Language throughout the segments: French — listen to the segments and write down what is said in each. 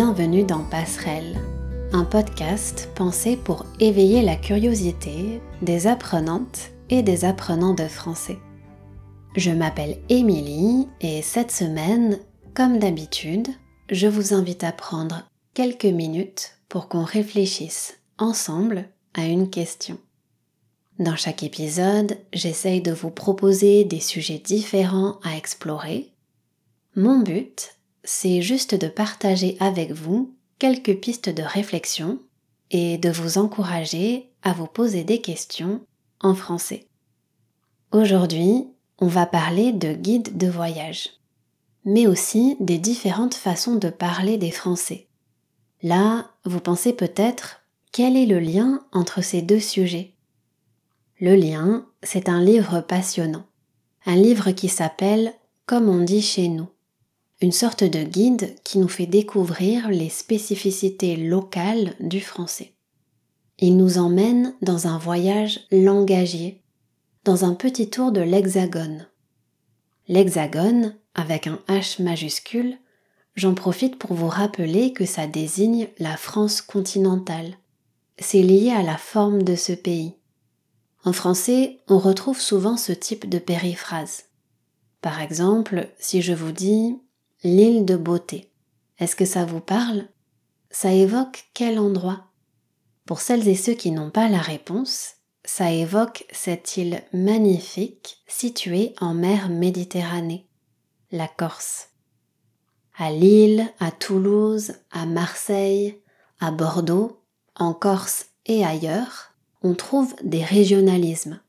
Bienvenue dans Passerelle, un podcast pensé pour éveiller la curiosité des apprenantes et des apprenants de français. Je m'appelle Émilie et cette semaine, comme d'habitude, je vous invite à prendre quelques minutes pour qu'on réfléchisse ensemble à une question. Dans chaque épisode, j'essaye de vous proposer des sujets différents à explorer. Mon but, c'est juste de partager avec vous quelques pistes de réflexion et de vous encourager à vous poser des questions en français. Aujourd'hui, on va parler de guide de voyage, mais aussi des différentes façons de parler des Français. Là, vous pensez peut-être quel est le lien entre ces deux sujets? Le lien, c'est un livre passionnant. Un livre qui s'appelle Comme on dit chez nous. Une sorte de guide qui nous fait découvrir les spécificités locales du français. Il nous emmène dans un voyage langagier, dans un petit tour de l'Hexagone. L'Hexagone, avec un H majuscule, j'en profite pour vous rappeler que ça désigne la France continentale. C'est lié à la forme de ce pays. En français, on retrouve souvent ce type de périphrase. Par exemple, si je vous dis l'île de beauté, est-ce que ça vous parle? Ça évoque quel endroit? Pour celles et ceux qui n'ont pas la réponse, ça évoque cette île magnifique située en mer Méditerranée, la Corse. À Lille, à Toulouse, à Marseille, à Bordeaux, en Corse et ailleurs, on trouve des régionalismes.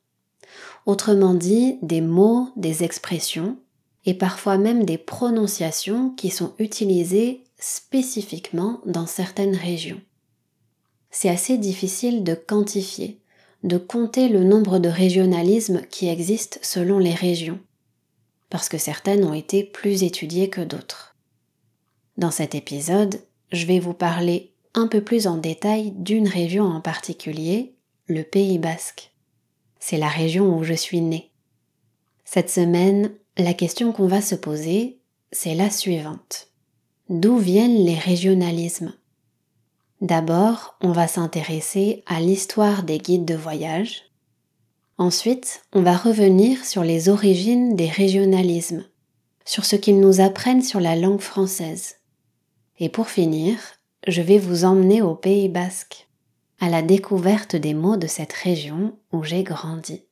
Autrement dit, des mots, des expressions et parfois même des prononciations qui sont utilisées spécifiquement dans certaines régions. C'est assez difficile de quantifier, de compter le nombre de régionalismes qui existent selon les régions, parce que certaines ont été plus étudiées que d'autres. Dans cet épisode, je vais vous parler un peu plus en détail d'une région en particulier le Pays basque. C'est la région où je suis née. Cette semaine, la question qu'on va se poser, c'est la suivante. D'où viennent les régionalismes? D'abord, on va s'intéresser à l'histoire des guides de voyage. Ensuite, on va revenir sur les origines des régionalismes, sur ce qu'ils nous apprennent sur la langue française. Et pour finir, je vais vous emmener au Pays basque à la découverte des mots de cette région où j'ai grandi.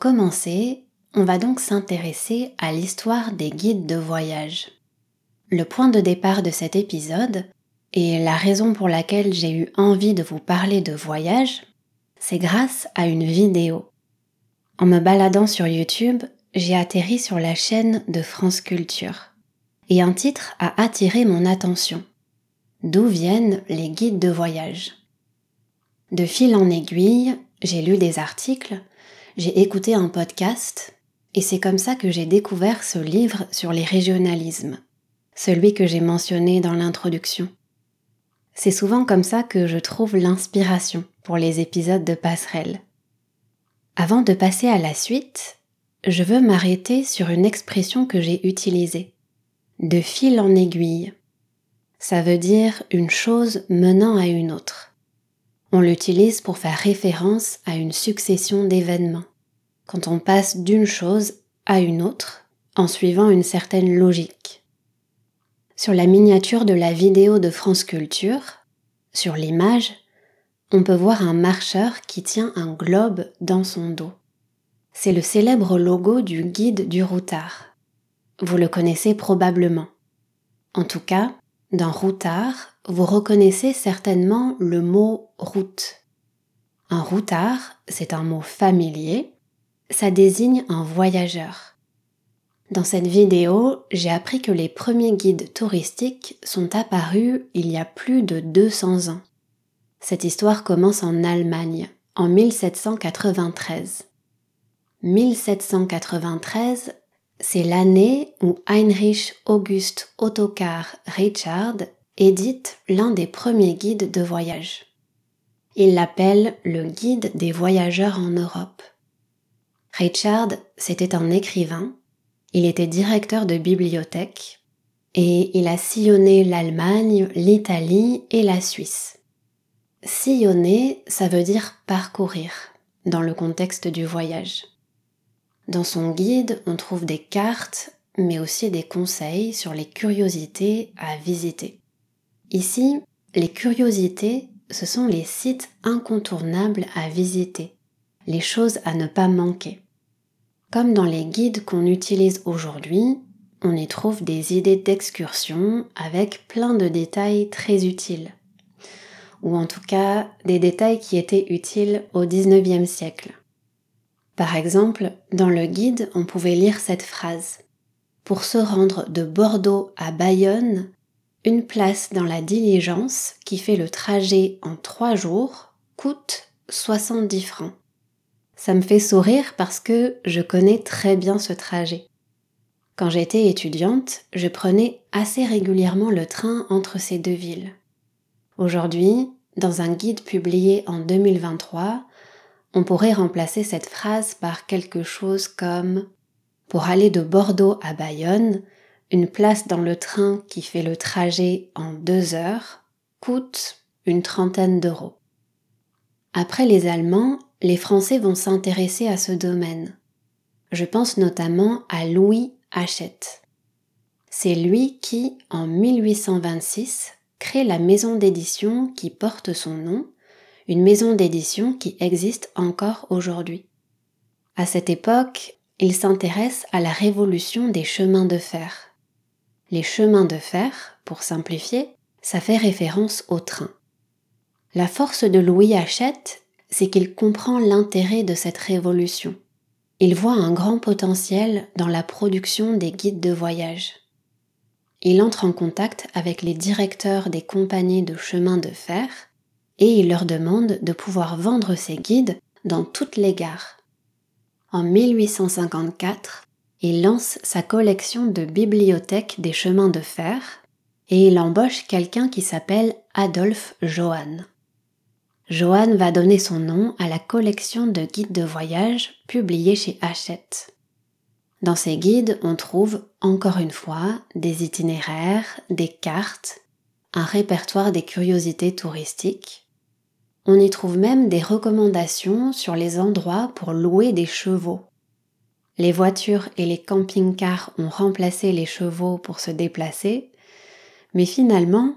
Commencer, on va donc s'intéresser à l'histoire des guides de voyage. Le point de départ de cet épisode, et la raison pour laquelle j'ai eu envie de vous parler de voyage, c'est grâce à une vidéo. En me baladant sur YouTube, j'ai atterri sur la chaîne de France Culture. Et un titre a attiré mon attention. D'où viennent les guides de voyage? De fil en aiguille, j'ai lu des articles, j'ai écouté un podcast, et c'est comme ça que j'ai découvert ce livre sur les régionalismes, celui que j'ai mentionné dans l'introduction. C'est souvent comme ça que je trouve l'inspiration pour les épisodes de passerelle. Avant de passer à la suite, je veux m'arrêter sur une expression que j'ai utilisée. De fil en aiguille. Ça veut dire une chose menant à une autre. On l'utilise pour faire référence à une succession d'événements. Quand on passe d'une chose à une autre en suivant une certaine logique. Sur la miniature de la vidéo de France Culture, sur l'image, on peut voir un marcheur qui tient un globe dans son dos. C'est le célèbre logo du guide du routard. Vous le connaissez probablement. En tout cas, dans routard, vous reconnaissez certainement le mot route. Un routard, c'est un mot familier, ça désigne un voyageur. Dans cette vidéo, j'ai appris que les premiers guides touristiques sont apparus il y a plus de 200 ans. Cette histoire commence en Allemagne, en 1793. 1793, c'est l'année où Heinrich August Ottokar Richard édite l'un des premiers guides de voyage. Il l'appelle le guide des voyageurs en Europe. Richard, c'était un écrivain, il était directeur de bibliothèque et il a sillonné l'Allemagne, l'Italie et la Suisse. Sillonner, ça veut dire parcourir dans le contexte du voyage. Dans son guide, on trouve des cartes, mais aussi des conseils sur les curiosités à visiter. Ici, les curiosités, ce sont les sites incontournables à visiter, les choses à ne pas manquer. Comme dans les guides qu'on utilise aujourd'hui, on y trouve des idées d'excursion avec plein de détails très utiles. Ou en tout cas, des détails qui étaient utiles au XIXe siècle. Par exemple, dans le guide, on pouvait lire cette phrase. Pour se rendre de Bordeaux à Bayonne, une place dans la diligence qui fait le trajet en trois jours coûte 70 francs. Ça me fait sourire parce que je connais très bien ce trajet. Quand j'étais étudiante, je prenais assez régulièrement le train entre ces deux villes. Aujourd'hui, dans un guide publié en 2023, on pourrait remplacer cette phrase par quelque chose comme Pour aller de Bordeaux à Bayonne, une place dans le train qui fait le trajet en deux heures coûte une trentaine d'euros. Après les Allemands, les Français vont s'intéresser à ce domaine. Je pense notamment à Louis Hachette. C'est lui qui, en 1826, crée la maison d'édition qui porte son nom, une maison d'édition qui existe encore aujourd'hui. À cette époque, il s'intéresse à la révolution des chemins de fer. Les chemins de fer, pour simplifier, ça fait référence au train. La force de Louis Hachette c'est qu'il comprend l'intérêt de cette révolution. Il voit un grand potentiel dans la production des guides de voyage. Il entre en contact avec les directeurs des compagnies de chemin de fer et il leur demande de pouvoir vendre ces guides dans toutes les gares. En 1854, il lance sa collection de bibliothèques des chemins de fer et il embauche quelqu'un qui s'appelle Adolphe Johann. Johann va donner son nom à la collection de guides de voyage publiés chez Hachette. Dans ces guides, on trouve encore une fois des itinéraires, des cartes, un répertoire des curiosités touristiques. On y trouve même des recommandations sur les endroits pour louer des chevaux. Les voitures et les camping-cars ont remplacé les chevaux pour se déplacer, mais finalement,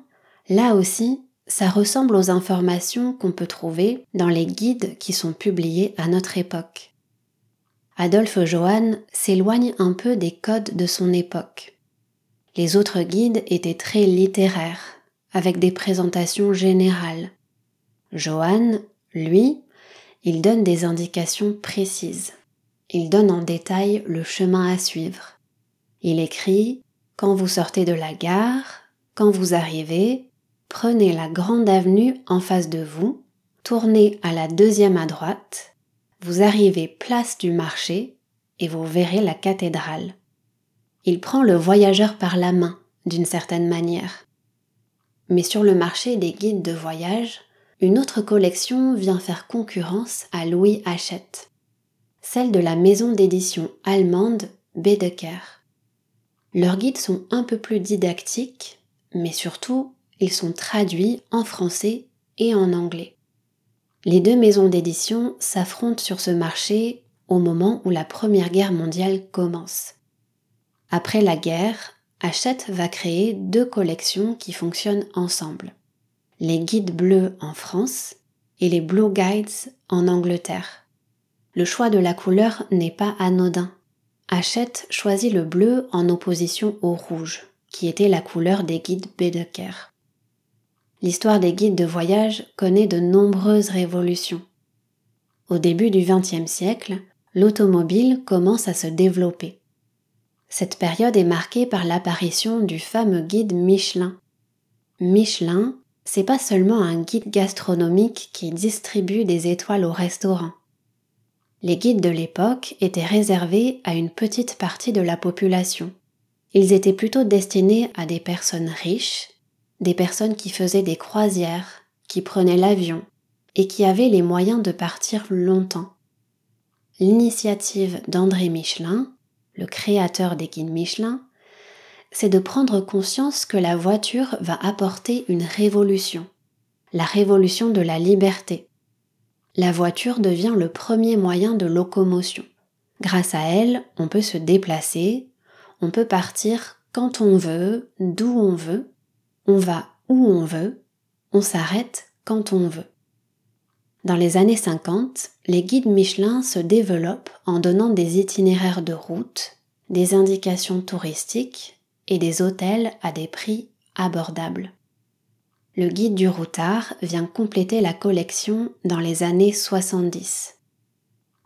là aussi, ça ressemble aux informations qu'on peut trouver dans les guides qui sont publiés à notre époque. Adolphe Johann s'éloigne un peu des codes de son époque. Les autres guides étaient très littéraires, avec des présentations générales. Johann, lui, il donne des indications précises. Il donne en détail le chemin à suivre. Il écrit Quand vous sortez de la gare, quand vous arrivez, prenez la grande avenue en face de vous, tournez à la deuxième à droite, vous arrivez place du marché et vous verrez la cathédrale. Il prend le voyageur par la main, d'une certaine manière. Mais sur le marché des guides de voyage, une autre collection vient faire concurrence à Louis Hachette, celle de la maison d'édition allemande Bedecker. Leurs guides sont un peu plus didactiques, mais surtout ils sont traduits en français et en anglais. Les deux maisons d'édition s'affrontent sur ce marché au moment où la Première Guerre mondiale commence. Après la guerre, Hachette va créer deux collections qui fonctionnent ensemble. Les guides bleus en France et les Blue Guides en Angleterre. Le choix de la couleur n'est pas anodin. Hachette choisit le bleu en opposition au rouge, qui était la couleur des guides Baedeker l'histoire des guides de voyage connaît de nombreuses révolutions. Au début du XXe siècle, l'automobile commence à se développer. Cette période est marquée par l'apparition du fameux guide Michelin. Michelin, c'est pas seulement un guide gastronomique qui distribue des étoiles au restaurant. Les guides de l'époque étaient réservés à une petite partie de la population. Ils étaient plutôt destinés à des personnes riches des personnes qui faisaient des croisières, qui prenaient l'avion et qui avaient les moyens de partir longtemps. L'initiative d'André Michelin, le créateur des guides Michelin, c'est de prendre conscience que la voiture va apporter une révolution, la révolution de la liberté. La voiture devient le premier moyen de locomotion. Grâce à elle, on peut se déplacer, on peut partir quand on veut, d'où on veut, on va où on veut, on s'arrête quand on veut. Dans les années 50, les guides Michelin se développent en donnant des itinéraires de route, des indications touristiques et des hôtels à des prix abordables. Le guide du routard vient compléter la collection dans les années 70.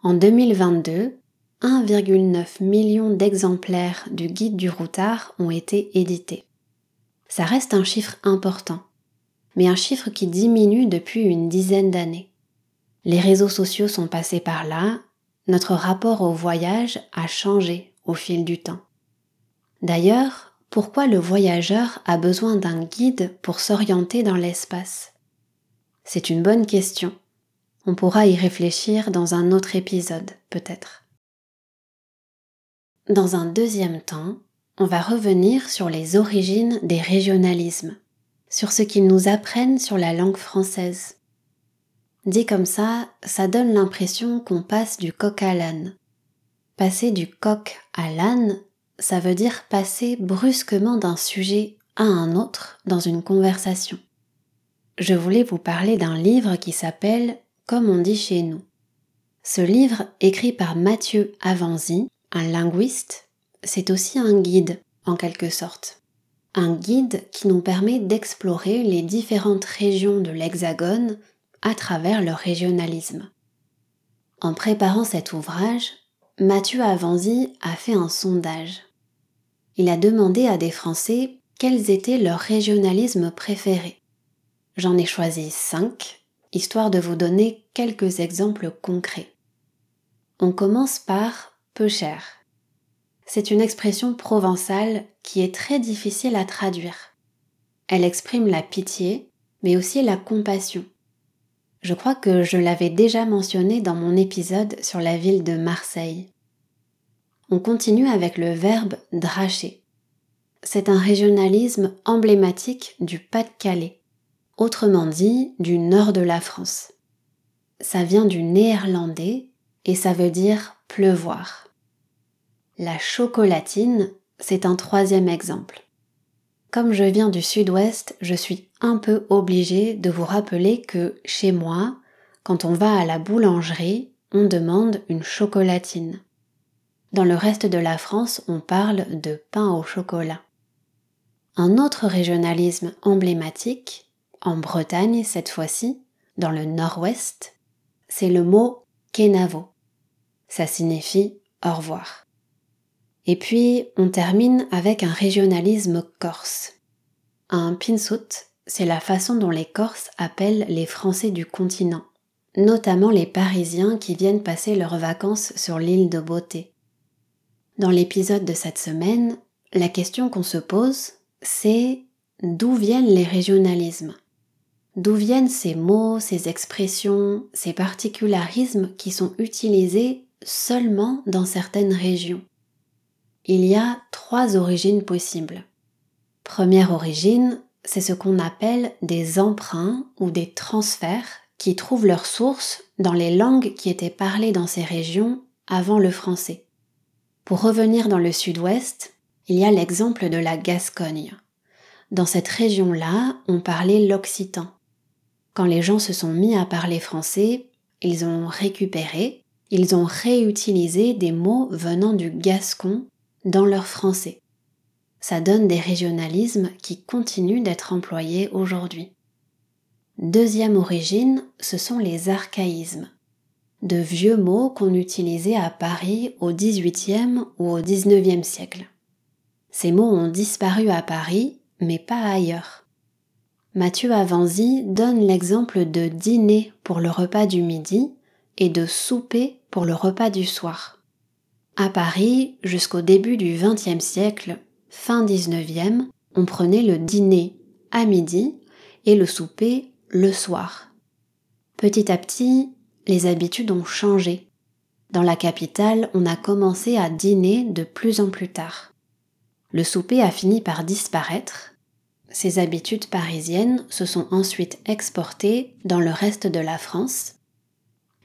En 2022, 1,9 million d'exemplaires du guide du routard ont été édités. Ça reste un chiffre important, mais un chiffre qui diminue depuis une dizaine d'années. Les réseaux sociaux sont passés par là, notre rapport au voyage a changé au fil du temps. D'ailleurs, pourquoi le voyageur a besoin d'un guide pour s'orienter dans l'espace? C'est une bonne question. On pourra y réfléchir dans un autre épisode, peut-être. Dans un deuxième temps, on va revenir sur les origines des régionalismes, sur ce qu'ils nous apprennent sur la langue française. Dit comme ça, ça donne l'impression qu'on passe du coq à l'âne. Passer du coq à l'âne, ça veut dire passer brusquement d'un sujet à un autre dans une conversation. Je voulais vous parler d'un livre qui s'appelle Comme on dit chez nous. Ce livre, écrit par Mathieu Avanzi, un linguiste, c'est aussi un guide, en quelque sorte. Un guide qui nous permet d'explorer les différentes régions de l'Hexagone à travers leur régionalisme. En préparant cet ouvrage, Mathieu Avanzi a fait un sondage. Il a demandé à des Français quels étaient leurs régionalismes préférés. J'en ai choisi cinq, histoire de vous donner quelques exemples concrets. On commence par peu cher. C'est une expression provençale qui est très difficile à traduire. Elle exprime la pitié, mais aussi la compassion. Je crois que je l'avais déjà mentionné dans mon épisode sur la ville de Marseille. On continue avec le verbe dracher. C'est un régionalisme emblématique du Pas-de-Calais, autrement dit du nord de la France. Ça vient du néerlandais et ça veut dire pleuvoir. La chocolatine, c'est un troisième exemple. Comme je viens du sud-ouest, je suis un peu obligée de vous rappeler que chez moi, quand on va à la boulangerie, on demande une chocolatine. Dans le reste de la France, on parle de pain au chocolat. Un autre régionalisme emblématique, en Bretagne cette fois-ci, dans le nord-ouest, c'est le mot kenavo. Ça signifie au revoir. Et puis, on termine avec un régionalisme corse. Un pinsut, c'est la façon dont les Corses appellent les Français du continent, notamment les Parisiens qui viennent passer leurs vacances sur l'île de Beauté. Dans l'épisode de cette semaine, la question qu'on se pose, c'est d'où viennent les régionalismes? D'où viennent ces mots, ces expressions, ces particularismes qui sont utilisés seulement dans certaines régions? Il y a trois origines possibles. Première origine, c'est ce qu'on appelle des emprunts ou des transferts qui trouvent leur source dans les langues qui étaient parlées dans ces régions avant le français. Pour revenir dans le sud-ouest, il y a l'exemple de la Gascogne. Dans cette région-là, on parlait l'occitan. Quand les gens se sont mis à parler français, ils ont récupéré, ils ont réutilisé des mots venant du gascon dans leur français. Ça donne des régionalismes qui continuent d'être employés aujourd'hui. Deuxième origine, ce sont les archaïsmes. De vieux mots qu'on utilisait à Paris au XVIIIe ou au XIXe siècle. Ces mots ont disparu à Paris, mais pas ailleurs. Mathieu Avanzi donne l'exemple de dîner pour le repas du midi et de souper pour le repas du soir. À Paris, jusqu'au début du XXe siècle, fin XIXe, on prenait le dîner à midi et le souper le soir. Petit à petit, les habitudes ont changé. Dans la capitale, on a commencé à dîner de plus en plus tard. Le souper a fini par disparaître. Ces habitudes parisiennes se sont ensuite exportées dans le reste de la France.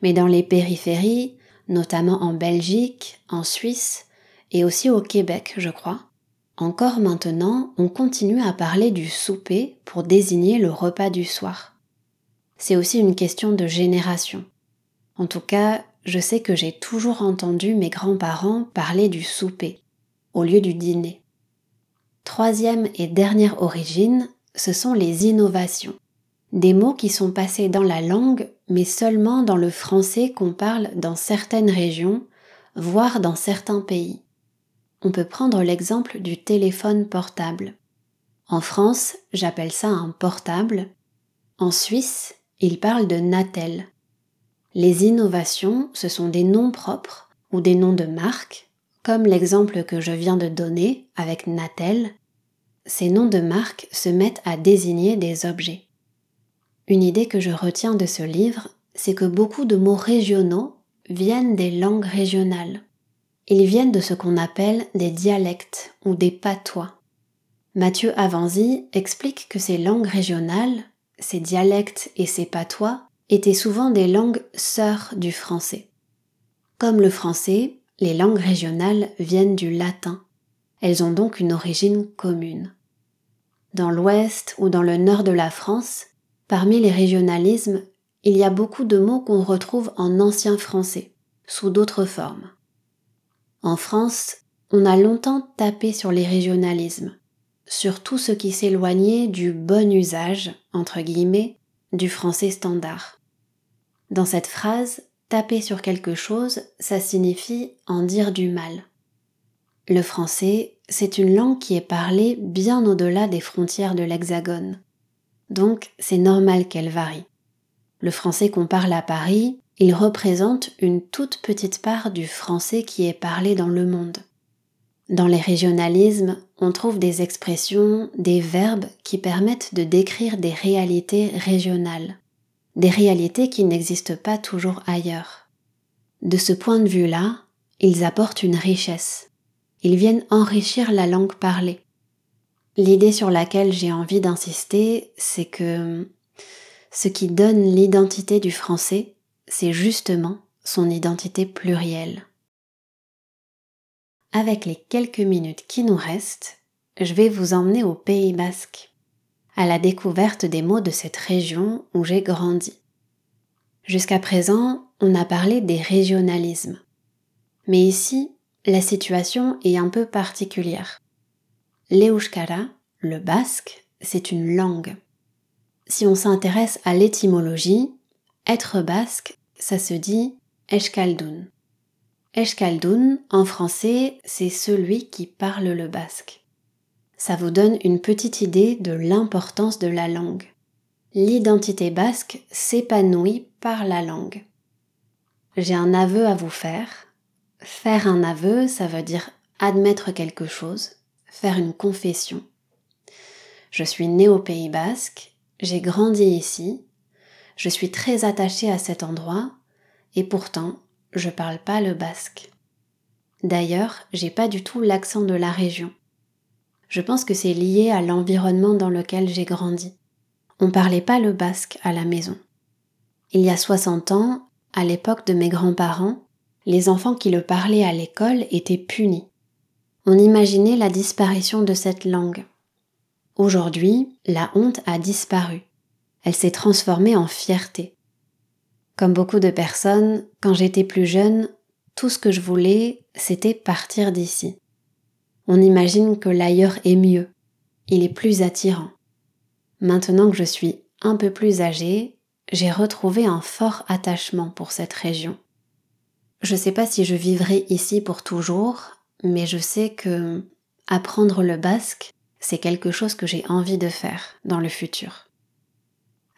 Mais dans les périphéries, notamment en Belgique, en Suisse et aussi au Québec, je crois, encore maintenant, on continue à parler du souper pour désigner le repas du soir. C'est aussi une question de génération. En tout cas, je sais que j'ai toujours entendu mes grands-parents parler du souper au lieu du dîner. Troisième et dernière origine, ce sont les innovations. Des mots qui sont passés dans la langue, mais seulement dans le français qu'on parle dans certaines régions, voire dans certains pays. On peut prendre l'exemple du téléphone portable. En France, j'appelle ça un portable. En Suisse, ils parlent de Natel. Les innovations, ce sont des noms propres ou des noms de marque, comme l'exemple que je viens de donner avec Natel. Ces noms de marque se mettent à désigner des objets. Une idée que je retiens de ce livre, c'est que beaucoup de mots régionaux viennent des langues régionales. Ils viennent de ce qu'on appelle des dialectes ou des patois. Mathieu Avanzi explique que ces langues régionales, ces dialectes et ces patois étaient souvent des langues sœurs du français. Comme le français, les langues régionales viennent du latin. Elles ont donc une origine commune. Dans l'ouest ou dans le nord de la France, parmi les régionalismes, il y a beaucoup de mots qu'on retrouve en ancien français, sous d'autres formes. En France, on a longtemps tapé sur les régionalismes, sur tout ce qui s'éloignait du bon usage, entre guillemets, du français standard. Dans cette phrase, taper sur quelque chose, ça signifie en dire du mal. Le français, c'est une langue qui est parlée bien au-delà des frontières de l'Hexagone. Donc, c'est normal qu'elle varie. Le français qu'on parle à Paris, il représente une toute petite part du français qui est parlé dans le monde. Dans les régionalismes, on trouve des expressions, des verbes qui permettent de décrire des réalités régionales, des réalités qui n'existent pas toujours ailleurs. De ce point de vue-là, ils apportent une richesse. Ils viennent enrichir la langue parlée. L'idée sur laquelle j'ai envie d'insister, c'est que ce qui donne l'identité du français, c'est justement son identité plurielle. Avec les quelques minutes qui nous restent, je vais vous emmener au Pays basque, à la découverte des mots de cette région où j'ai grandi. Jusqu'à présent, on a parlé des régionalismes. Mais ici, la situation est un peu particulière. L'euskara, le basque, c'est une langue. Si on s'intéresse à l'étymologie, être basque, ça se dit Eshkaldun. Eshkaldun, en français, c'est celui qui parle le basque. Ça vous donne une petite idée de l'importance de la langue. L'identité basque s'épanouit par la langue. J'ai un aveu à vous faire. Faire un aveu, ça veut dire admettre quelque chose, faire une confession. Je suis née au Pays basque, j'ai grandi ici, je suis très attachée à cet endroit, et pourtant, je parle pas le basque. D'ailleurs, j'ai pas du tout l'accent de la région. Je pense que c'est lié à l'environnement dans lequel j'ai grandi. On parlait pas le basque à la maison. Il y a 60 ans, à l'époque de mes grands-parents, les enfants qui le parlaient à l'école étaient punis on imaginait la disparition de cette langue. Aujourd'hui, la honte a disparu. Elle s'est transformée en fierté. Comme beaucoup de personnes, quand j'étais plus jeune, tout ce que je voulais, c'était partir d'ici. On imagine que l'ailleurs est mieux, il est plus attirant. Maintenant que je suis un peu plus âgée, j'ai retrouvé un fort attachement pour cette région. Je ne sais pas si je vivrai ici pour toujours, mais je sais que apprendre le basque, c'est quelque chose que j'ai envie de faire dans le futur.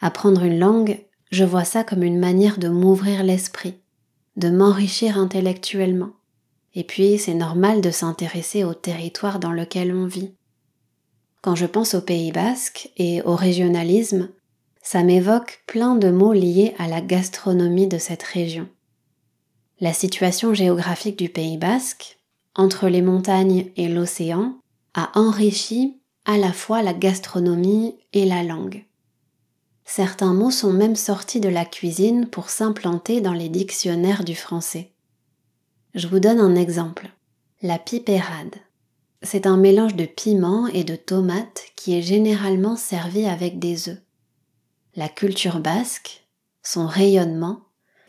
Apprendre une langue, je vois ça comme une manière de m'ouvrir l'esprit, de m'enrichir intellectuellement. Et puis, c'est normal de s'intéresser au territoire dans lequel on vit. Quand je pense au Pays basque et au régionalisme, ça m'évoque plein de mots liés à la gastronomie de cette région. La situation géographique du Pays basque, entre les montagnes et l'océan, a enrichi à la fois la gastronomie et la langue. Certains mots sont même sortis de la cuisine pour s'implanter dans les dictionnaires du français. Je vous donne un exemple. La pipérade. C'est un mélange de piment et de tomates qui est généralement servi avec des œufs. La culture basque, son rayonnement,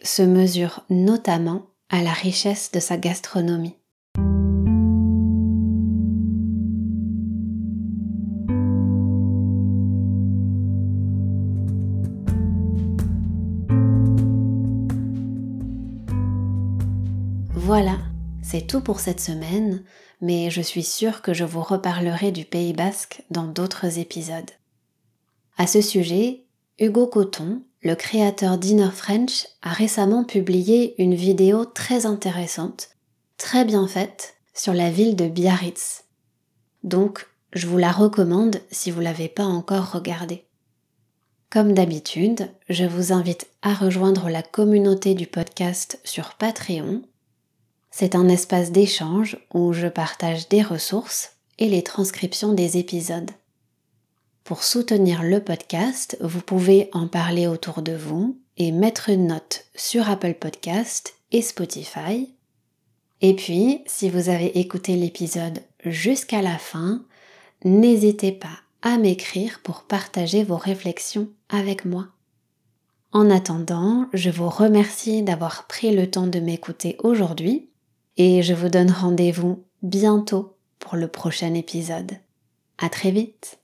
se mesure notamment à la richesse de sa gastronomie. Voilà, c'est tout pour cette semaine, mais je suis sûre que je vous reparlerai du Pays basque dans d'autres épisodes. À ce sujet, Hugo Coton, le créateur d'Inner French, a récemment publié une vidéo très intéressante, très bien faite, sur la ville de Biarritz. Donc, je vous la recommande si vous l'avez pas encore regardée. Comme d'habitude, je vous invite à rejoindre la communauté du podcast sur Patreon c'est un espace d'échange où je partage des ressources et les transcriptions des épisodes. Pour soutenir le podcast, vous pouvez en parler autour de vous et mettre une note sur Apple Podcast et Spotify. Et puis, si vous avez écouté l'épisode jusqu'à la fin, n'hésitez pas à m'écrire pour partager vos réflexions avec moi. En attendant, je vous remercie d'avoir pris le temps de m'écouter aujourd'hui et je vous donne rendez-vous bientôt pour le prochain épisode. À très vite!